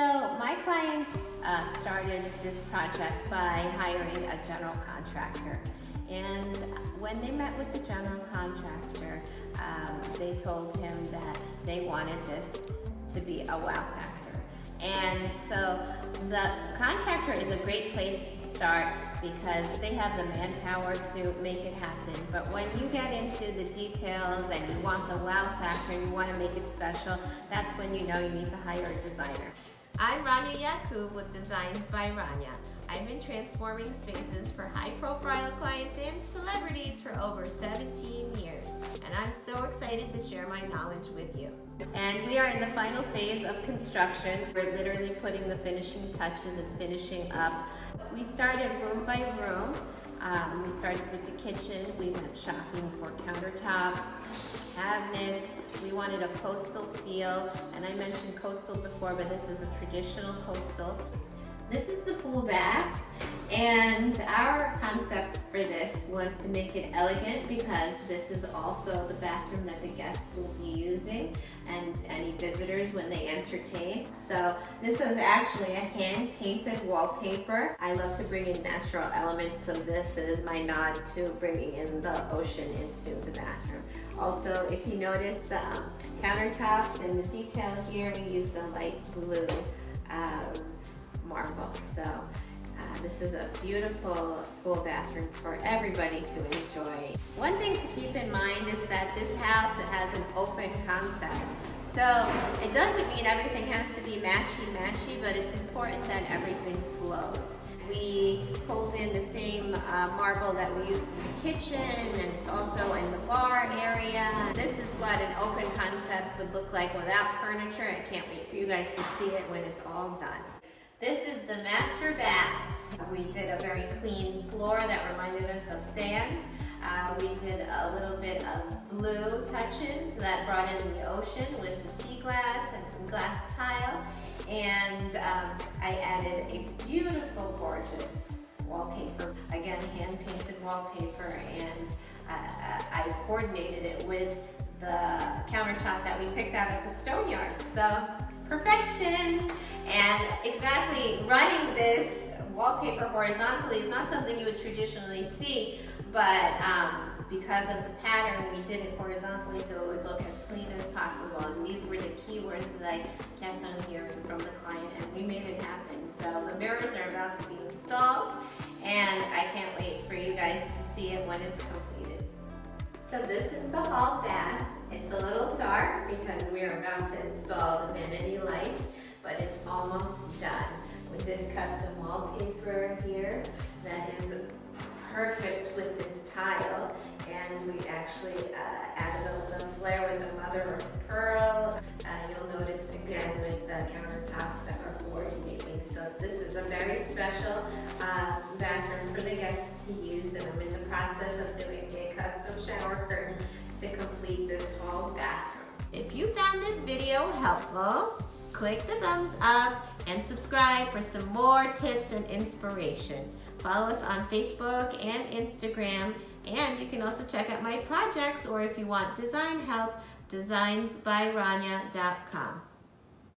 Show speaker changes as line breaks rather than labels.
So my clients uh, started this project by hiring a general contractor. And when they met with the general contractor, um, they told him that they wanted this to be a wow factor. And so the contractor is a great place to start because they have the manpower to make it happen. But when you get into the details and you want the wow factor and you want to make it special, that's when you know you need to hire a designer. I'm Rania Yakub with Designs by Rania. I've been transforming spaces for high profile clients and celebrities for over 17 years. And I'm so excited to share my knowledge with you. And we are in the final phase of construction. We're literally putting the finishing touches and finishing up. We started room by room. Um, we started with the kitchen. We went shopping for countertops, cabinets. Wanted a coastal feel. And I mentioned coastal before, but this is a traditional coastal. This is the pool bath. And our concept for this was to make it elegant because this is also the bathroom that the guests will be using and any visitors when they entertain. So this is actually a hand-painted wallpaper. I love to bring in natural elements, so this is my nod to bringing in the ocean into the bathroom. Also, if you notice the um, countertops and the detail here, we use the light blue um, marble. So uh, this is a beautiful full bathroom for everybody to enjoy. One thing to keep in mind is that this house it has an open concept. So it doesn't mean everything has to be matchy-matchy, but it's important that everything flows. We pulled in the same uh, marble that we used in the kitchen, what an open concept would look like without furniture. I can't wait for you guys to see it when it's all done. This is the master bath. We did a very clean floor that reminded us of sand. Uh, we did a little bit of blue touches that brought in the ocean with the sea glass and glass tile. And um, I added a beautiful, gorgeous wallpaper. Again, hand-painted wallpaper, and uh, I coordinated it with the countertop that we picked out at the stone yard. So perfection. And exactly running this wallpaper horizontally is not something you would traditionally see, but um, because of the pattern, we did it horizontally so it would look as clean as possible. And these were the keywords that I kept on hearing from the client, and we made it happen. So the mirrors are about to be installed, and I can't wait for you guys to see it when it's completed. So this is the hall bath. It's a little dark because we're about to install the vanity lights, but it's almost done. We did custom wallpaper here that is perfect with this tile and we actually uh, added a little flair with the mother of pearl. Uh, you'll notice again with the countertops that are coordinating. So this is a very special uh, bathroom for the guests to use and I'm in the process of doing a custom shower curtain to complete this whole bathroom. If you found this video helpful, click the thumbs up and subscribe for some more tips and inspiration. Follow us on Facebook and Instagram, and you can also check out my projects or if you want design help, designsbyrania.com.